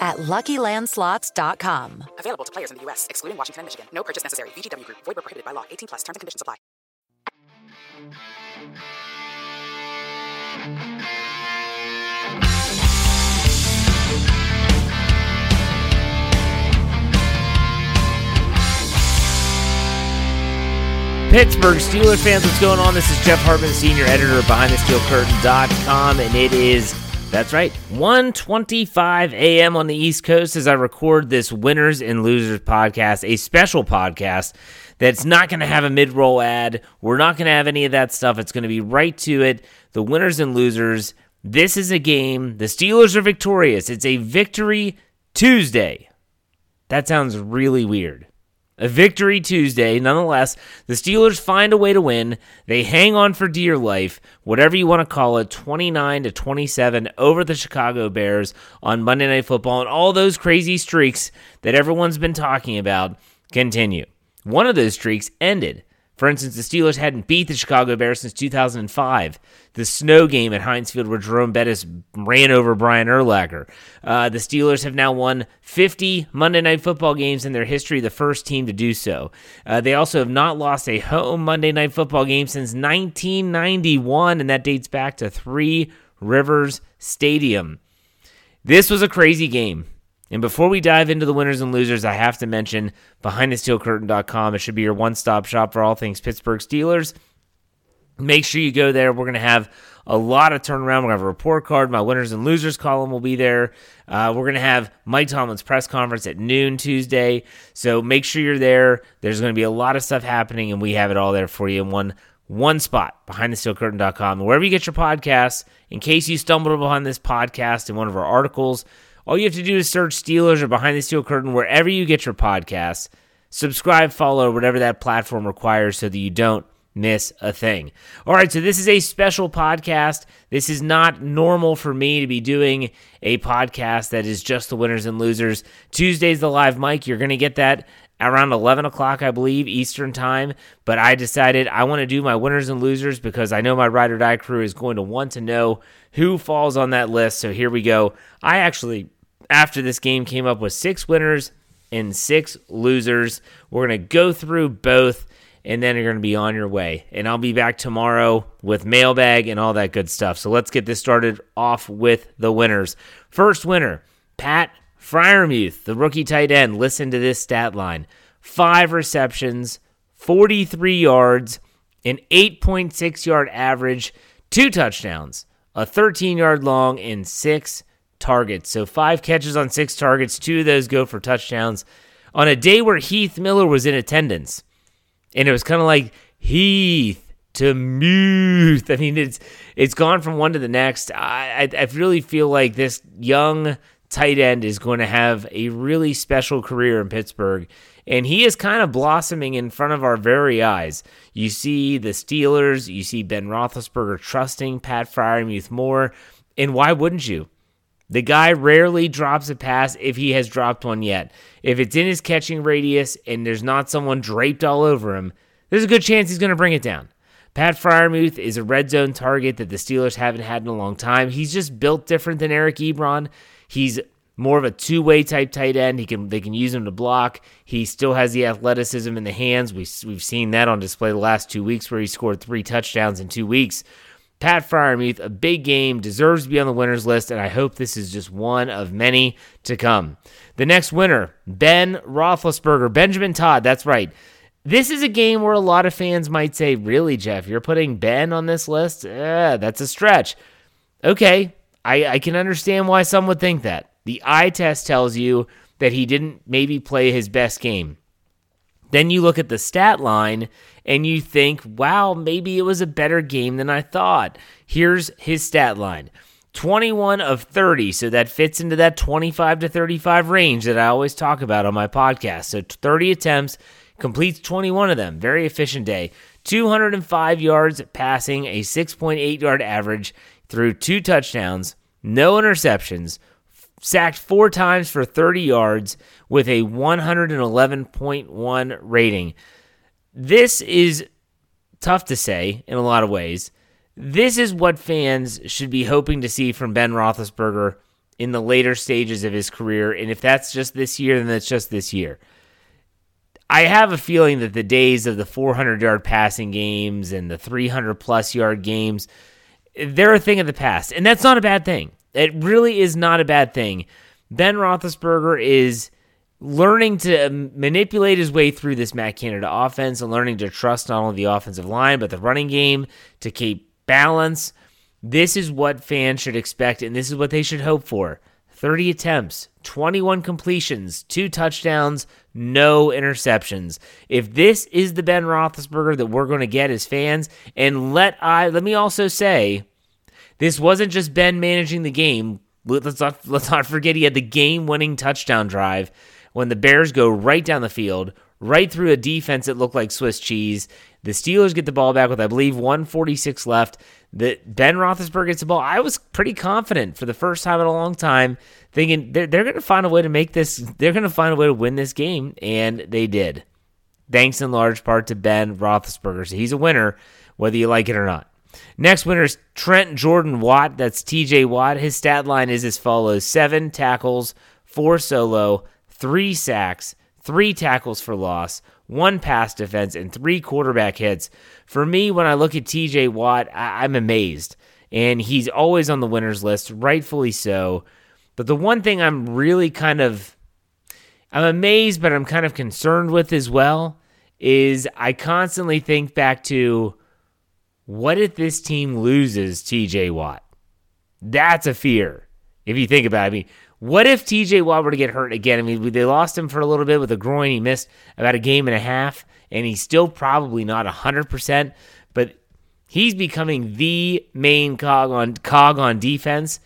at LuckyLandSlots.com. Available to players in the U.S., excluding Washington and Michigan. No purchase necessary. VGW Group. Void were prohibited by law. 18 plus. Terms and conditions apply. Pittsburgh Steelers fans, what's going on? This is Jeff Hartman, senior editor of BehindTheSteelCurtain.com, and it is, that's right, 1.25 a.m. on the East Coast as I record this Winners and Losers podcast, a special podcast that's not going to have a mid-roll ad. We're not going to have any of that stuff. It's going to be right to it. The Winners and Losers. This is a game. The Steelers are victorious. It's a victory Tuesday. That sounds really weird. A victory Tuesday. Nonetheless, the Steelers find a way to win. They hang on for dear life, whatever you want to call it, 29 to 27 over the Chicago Bears on Monday Night Football. And all those crazy streaks that everyone's been talking about continue. One of those streaks ended. For instance, the Steelers hadn't beat the Chicago Bears since 2005. The snow game at Heinz Field where Jerome Bettis ran over Brian Urlacher. Uh, the Steelers have now won 50 Monday Night Football games in their history, the first team to do so. Uh, they also have not lost a home Monday Night Football game since 1991, and that dates back to Three Rivers Stadium. This was a crazy game. And before we dive into the winners and losers, I have to mention BehindTheSteelCurtain.com. It should be your one stop shop for all things Pittsburgh Steelers. Make sure you go there. We're going to have a lot of turnaround. We're going to have a report card. My winners and losers column will be there. Uh, we're going to have Mike Tomlin's press conference at noon Tuesday. So make sure you're there. There's going to be a lot of stuff happening, and we have it all there for you in one one spot behindthesteelcurtain.com wherever you get your podcasts in case you stumbled upon this podcast in one of our articles all you have to do is search Steelers or Behind the Steel Curtain wherever you get your podcasts. Subscribe, follow, whatever that platform requires so that you don't miss a thing. All right, so this is a special podcast. This is not normal for me to be doing a podcast that is just the winners and losers. Tuesday's the live mic. You're going to get that around 11 o'clock, I believe, Eastern time. But I decided I want to do my winners and losers because I know my ride or die crew is going to want to know who falls on that list. So here we go. I actually after this game came up with six winners and six losers. We're going to go through both and then you're going to be on your way. And I'll be back tomorrow with mailbag and all that good stuff. So let's get this started off with the winners. First winner, Pat Freiermuth, the rookie tight end. Listen to this stat line five receptions, 43 yards, an 8.6 yard average, two touchdowns, a 13 yard long, and six targets. So five catches on six targets, two of those go for touchdowns on a day where Heath Miller was in attendance. And it was kind of like Heath to Muth. I mean, it's it's gone from one to the next. I, I, I really feel like this young tight end is going to have a really special career in Pittsburgh. And he is kind of blossoming in front of our very eyes. You see the Steelers, you see Ben Roethlisberger trusting Pat Freiermuth more. And why wouldn't you? The guy rarely drops a pass if he has dropped one yet. If it's in his catching radius and there's not someone draped all over him, there's a good chance he's going to bring it down. Pat Freiermuth is a red zone target that the Steelers haven't had in a long time. He's just built different than Eric Ebron. He's more of a two-way type tight end. He can they can use him to block. He still has the athleticism in the hands. We we've seen that on display the last two weeks where he scored three touchdowns in two weeks. Pat Freiermuth, a big game, deserves to be on the winners list, and I hope this is just one of many to come. The next winner, Ben Roethlisberger, Benjamin Todd. That's right. This is a game where a lot of fans might say, "Really, Jeff? You're putting Ben on this list? Eh, that's a stretch." Okay, I, I can understand why some would think that. The eye test tells you that he didn't maybe play his best game. Then you look at the stat line and you think, wow, maybe it was a better game than I thought. Here's his stat line 21 of 30. So that fits into that 25 to 35 range that I always talk about on my podcast. So 30 attempts, completes 21 of them. Very efficient day. 205 yards passing, a 6.8 yard average through two touchdowns, no interceptions, sacked four times for 30 yards with a 111.1 rating. This is tough to say in a lot of ways. This is what fans should be hoping to see from Ben Roethlisberger in the later stages of his career. And if that's just this year, then that's just this year. I have a feeling that the days of the 400 yard passing games and the 300 plus yard games, they're a thing of the past. And that's not a bad thing. It really is not a bad thing. Ben Roethlisberger is learning to manipulate his way through this Matt Canada offense and learning to trust not only the offensive line but the running game to keep balance. This is what fans should expect, and this is what they should hope for. 30 attempts, 21 completions, two touchdowns, no interceptions. If this is the Ben Roethlisberger that we're going to get as fans, and let I let me also say, this wasn't just Ben managing the game. Let's not let's not forget he had the game-winning touchdown drive when the Bears go right down the field, right through a defense that looked like Swiss cheese. The Steelers get the ball back with I believe 146 left. That Ben Roethlisberger gets the ball. I was pretty confident for the first time in a long time, thinking they're, they're going to find a way to make this. They're going to find a way to win this game, and they did. Thanks in large part to Ben Roethlisberger. So he's a winner, whether you like it or not. Next winner is Trent Jordan Watt. That's TJ Watt. His stat line is as follows seven tackles, four solo, three sacks, three tackles for loss, one pass defense, and three quarterback hits. For me, when I look at TJ Watt, I- I'm amazed. And he's always on the winners list, rightfully so. But the one thing I'm really kind of I'm amazed, but I'm kind of concerned with as well is I constantly think back to what if this team loses TJ Watt? That's a fear. If you think about it, I mean, what if TJ Watt were to get hurt again? I mean, they lost him for a little bit with a groin. He missed about a game and a half, and he's still probably not 100%, but he's becoming the main cog on cog on defense.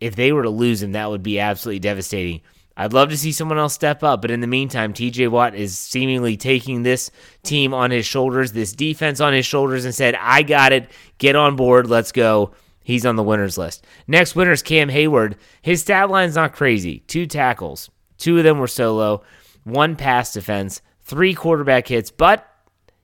If they were to lose him, that would be absolutely devastating. I'd love to see someone else step up, but in the meantime, TJ Watt is seemingly taking this team on his shoulders, this defense on his shoulders, and said, I got it. Get on board. Let's go. He's on the winners list. Next winner is Cam Hayward. His stat line's not crazy. Two tackles, two of them were solo, one pass defense, three quarterback hits, but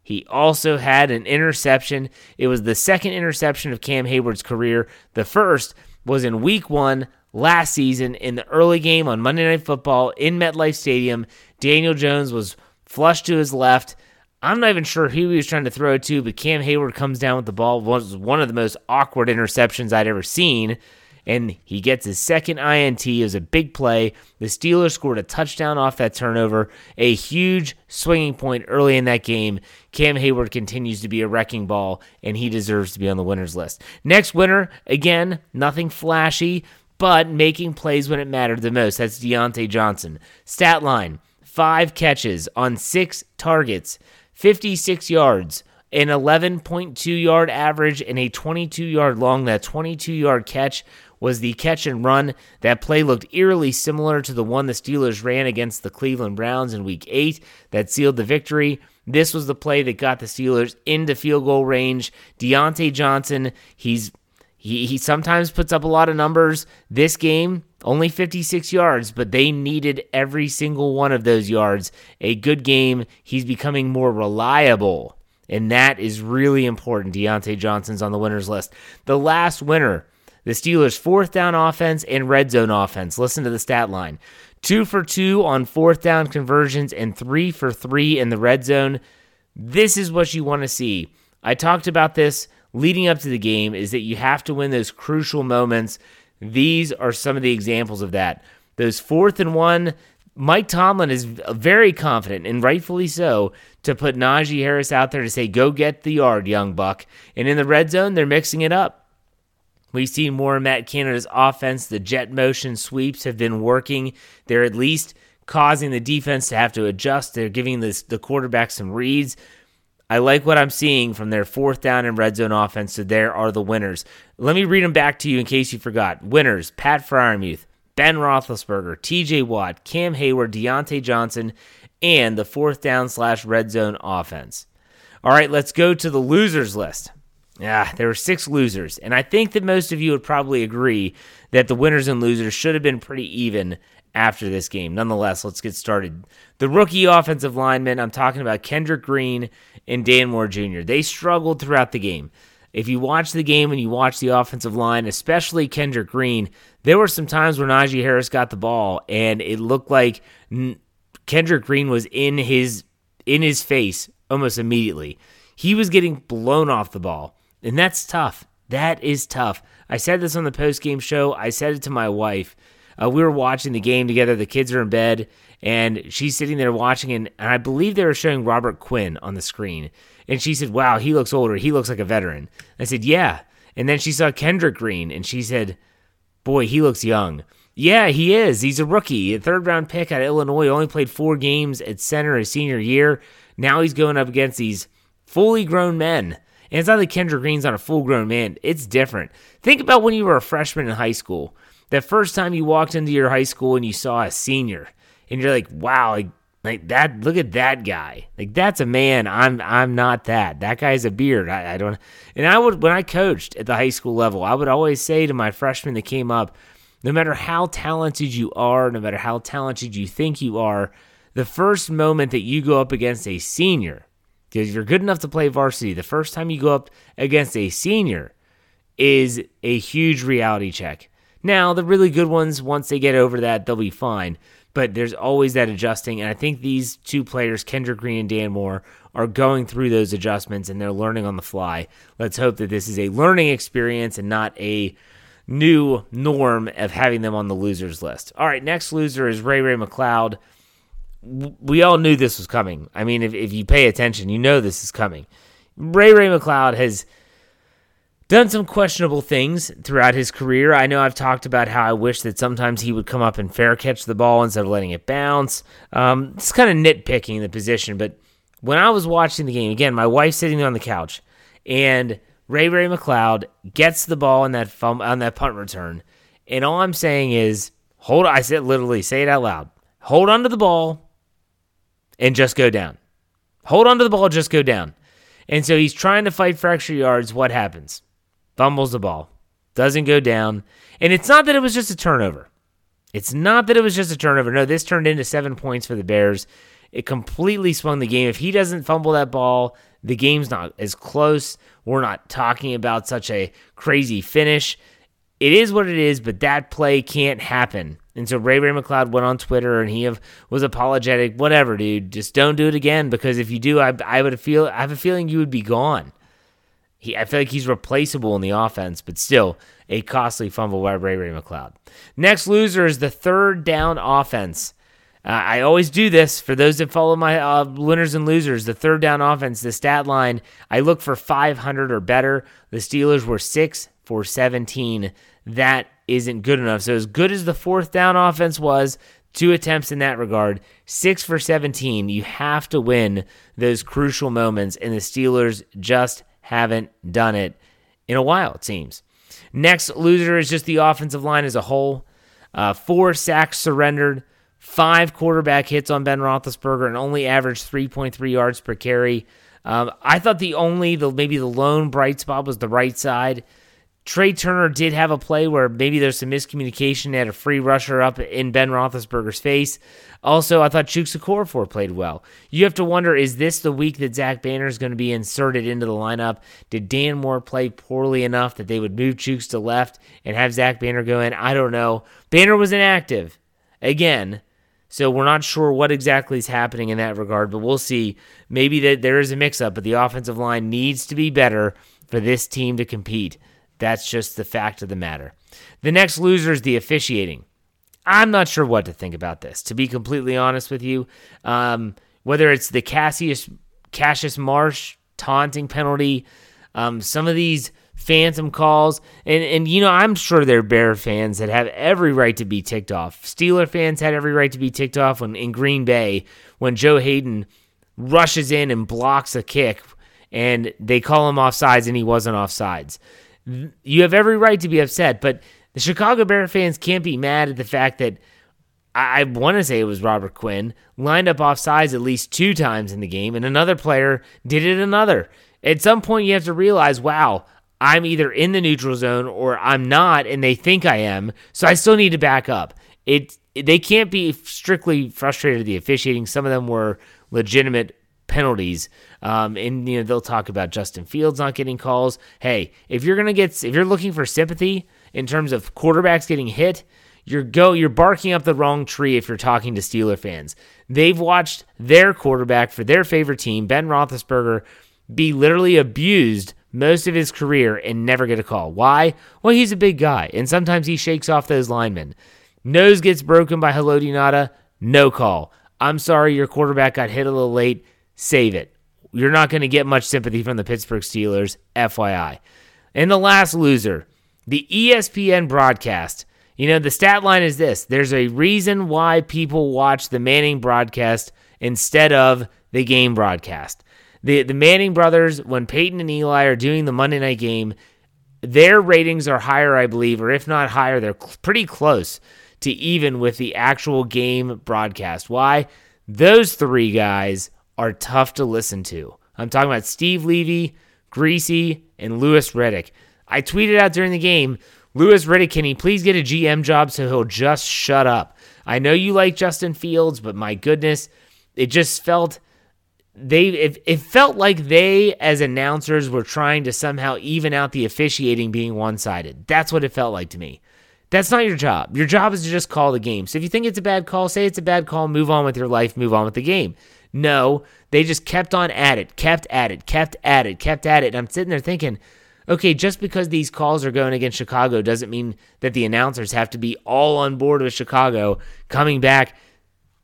he also had an interception. It was the second interception of Cam Hayward's career. The first was in week one last season in the early game on Monday Night Football in MetLife Stadium. Daniel Jones was flushed to his left. I'm not even sure who he was trying to throw to, but Cam Hayward comes down with the ball. It was one of the most awkward interceptions I'd ever seen. And he gets his second INT. It was a big play. The Steelers scored a touchdown off that turnover, a huge swinging point early in that game. Cam Hayward continues to be a wrecking ball, and he deserves to be on the winners list. Next winner, again, nothing flashy, but making plays when it mattered the most. That's Diontae Johnson. Stat line five catches on six targets, 56 yards, an 11.2 yard average, and a 22 yard long. That 22 yard catch was the catch and run. That play looked eerily similar to the one the Steelers ran against the Cleveland Browns in week eight that sealed the victory. This was the play that got the Steelers into field goal range. Diontae Johnson, he's He, he sometimes puts up a lot of numbers. This game, only 56 yards, but they needed every single one of those yards. A good game. He's becoming more reliable. And that is really important. Diontae Johnson's on the winners list. The last winner, the Steelers' fourth down offense and red zone offense. Listen to the stat line two for two on fourth down conversions and three for three in the red zone. This is what you want to see. I talked about this leading up to the game is that you have to win those crucial moments. These are some of the examples of that. Those fourth and one, Mike Tomlin is very confident, and rightfully so, to put Najee Harris out there to say, go get the yard, young buck. And in the red zone, they're mixing it up. We see more of Matt Canada's offense. The jet motion sweeps have been working. They're at least causing the defense to have to adjust. They're giving this, the quarterback some reads. I like what I'm seeing from their fourth down and red zone offense. So there are the winners. Let me read them back to you in case you forgot. Winners Pat Freiermuth, Ben Roethlisberger, TJ Watt, Cam Hayward, Diontae Johnson, and the fourth down slash red zone offense. All right, let's go to the losers list. Yeah, there were six losers, and I think that most of you would probably agree that the winners and losers should have been pretty even after this game. Nonetheless, let's get started. The rookie offensive linemen, I'm talking about Kendrick Green and Dan Moore Jr., they struggled throughout the game. If you watch the game and you watch the offensive line, especially Kendrick Green, there were some times where Najee Harris got the ball and it looked like Kendrick Green was in his in his face almost immediately. He was getting blown off the ball. And that's tough. That is tough. I said this on the post game show. I said it to my wife. Uh, we were watching the game together. The kids are in bed, and she's sitting there watching. And, and I believe they were showing Robert Quinn on the screen. And she said, Wow, he looks older. He looks like a veteran. I said, Yeah. And then she saw Kendrick Green, and she said, Boy, he looks young. Yeah, he is. He's a rookie, a third round pick out of Illinois. Only played four games at center his senior year. Now he's going up against these fully grown men and it's not that Kendrick Green's not a full grown man. It's different. Think about when you were a freshman in high school. That first time you walked into your high school and you saw a senior, and you're like, wow, like, like that. Look at that guy. Like that's a man. I'm I'm not that. That guy's a beard. I, I don't. And I would when I coached at the high school level, I would always say to my freshmen that came up, no matter how talented you are, no matter how talented you think you are, the first moment that you go up against a senior because you're good enough to play varsity. The first time you go up against a senior is a huge reality check. Now, the really good ones, once they get over that, they'll be fine. But there's always that adjusting. And I think these two players, Kendrick Green and Dan Moore, are going through those adjustments and they're learning on the fly. Let's hope that this is a learning experience and not a new norm of having them on the losers list. All right, next loser is Ray Ray McCloud we all knew this was coming. I mean, if, if you pay attention, you know this is coming. Ray Ray McCloud has done some questionable things throughout his career. I know I've talked about how I wish that sometimes he would come up and fair catch the ball instead of letting it bounce. Um, it's kind of nitpicking the position, but when I was watching the game, again, my wife's sitting on the couch, and Ray Ray McCloud gets the ball on that on that punt return, and all I'm saying is, hold. I said literally, say it out loud. Hold on to the ball, and just go down. Hold on to the ball, just go down. And so he's trying to fight for extra yards. What happens? Fumbles the ball, doesn't go down. And it's not that it was just a turnover. It's not that it was just a turnover. No, this turned into seven points for the Bears. It completely swung the game. If he doesn't fumble that ball, the game's not as close. We're not talking about such a crazy finish. It is what it is, but that play can't happen and so Ray Ray McCloud went on Twitter and he have, was apologetic. Whatever, dude. Just don't do it again because if you do, I, I would feel I have a feeling you would be gone. He, I feel like he's replaceable in the offense, but still a costly fumble by Ray Ray McCloud. Next loser is the third down offense. Uh, I always do this for those that follow my uh, winners and losers. The third down offense, the stat line, I look for 500 or better. The Steelers were six for 17. That isn't good enough. So, as good as the fourth down offense was, two attempts in that regard, six for 17, you have to win those crucial moments, and the Steelers just haven't done it in a while, it seems. Next loser is just the offensive line as a whole. Uh, four sacks surrendered, five quarterback hits on Ben Roethlisberger, and only averaged 3.3 yards per carry. Um, I thought the only, the maybe the lone bright spot was the right side. Trai Turner did have a play where maybe there's some miscommunication. Had a free rusher up in Ben Roethlisberger's face. Also, I thought Chuks Okorafor played well. You have to wonder: Is this the week that Zach Banner is going to be inserted into the lineup? Did Dan Moore play poorly enough that they would move Chuks to left and have Zach Banner go in? I don't know. Banner was inactive again. So we're not sure what exactly is happening in that regard, but we'll see. Maybe that there is a mix up, but the offensive line needs to be better for this team to compete. That's just the fact of the matter. The next loser is the officiating. I'm not sure what to think about this, to be completely honest with you. Um, whether it's the Cassius Cassius Marsh taunting penalty, um, some of these phantom calls, and and you know I'm sure there are Bear fans that have every right to be ticked off. Steeler fans had every right to be ticked off when in Green Bay when Joe Haden rushes in and blocks a kick, and they call him offsides and he wasn't offsides you have every right to be upset, but the Chicago Bear fans can't be mad at the fact that I, I want to say it was Robert Quinn lined up off sides at least two times in the game, and another player did it another. At some point, you have to realize, wow, I'm either in the neutral zone or I'm not, and they think I am, so I still need to back up. It they can't be strictly frustrated at the officiating. Some of them were legitimate penalties. Um, and you know they'll talk about Justin Fields not getting calls. Hey, if you're gonna get if you're looking for sympathy in terms of quarterbacks getting hit, you're go you're barking up the wrong tree if you're talking to Steeler fans. They've watched their quarterback for their favorite team, Ben Roethlisberger, be literally abused most of his career and never get a call. Why? Well, he's a big guy, and sometimes he shakes off those linemen. Nose gets broken by Haloti no call. I'm sorry your quarterback got hit a little late save it. You're not going to get much sympathy from the Pittsburgh Steelers, FYI. And the last loser, the ESPN broadcast. You know, the stat line is this there's a reason why people watch the Manning broadcast instead of the game broadcast. The, the Manning brothers, when Peyton and Eli are doing the Monday night game, their ratings are higher, I believe, or if not higher, they're cl- pretty close to even with the actual game broadcast. Why? Those three guys are tough to listen to. I'm talking about Steve Levy, Griese, and Louis Riddick. I tweeted out during the game, Louis Riddick, can he please get a GM job so he'll just shut up? I know you like Justin Fields, but my goodness, it just felt they it, it felt like they as announcers were trying to somehow even out the officiating being one-sided. That's what it felt like to me. That's not your job. Your job is to just call the game. So if you think it's a bad call, say it's a bad call, move on with your life, move on with the game. No, they just kept on at it, kept at it, kept at it, kept at it. And I'm sitting there thinking, okay, just because these calls are going against Chicago doesn't mean that the announcers have to be all on board with Chicago coming back.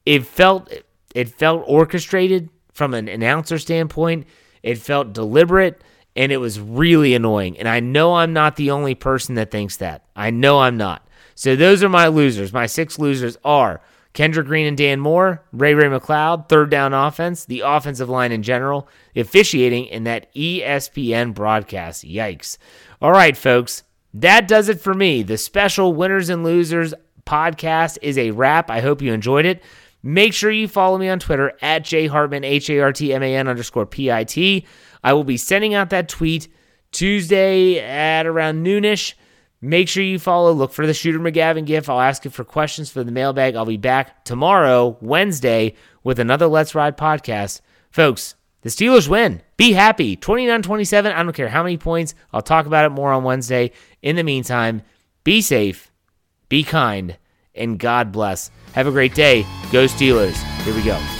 It felt it felt orchestrated from an announcer standpoint. It felt deliberate and it was really annoying. And I know I'm not the only person that thinks that. I know I'm not. So those are my losers. My six losers are Kendrick Green and Dan Moore, Ray Ray McCloud, third down offense, the offensive line in general, officiating in that ESPN broadcast. Yikes. All right, folks, that does it for me. The special winners and losers podcast is a wrap. I hope you enjoyed it. Make sure you follow me on Twitter at jhartman, H A R T M A N underscore P I T. I will be sending out that tweet Tuesday at around noonish. Make sure you follow. Look for the Shooter McGavin GIF. I'll ask you for questions for the mailbag. I'll be back tomorrow, Wednesday, with another Let's Ride podcast. Folks, the Steelers win. Be happy. 29 27. I don't care how many points. I'll talk about it more on Wednesday. In the meantime, be safe, be kind, and God bless. Have a great day. Go Steelers. Here we go.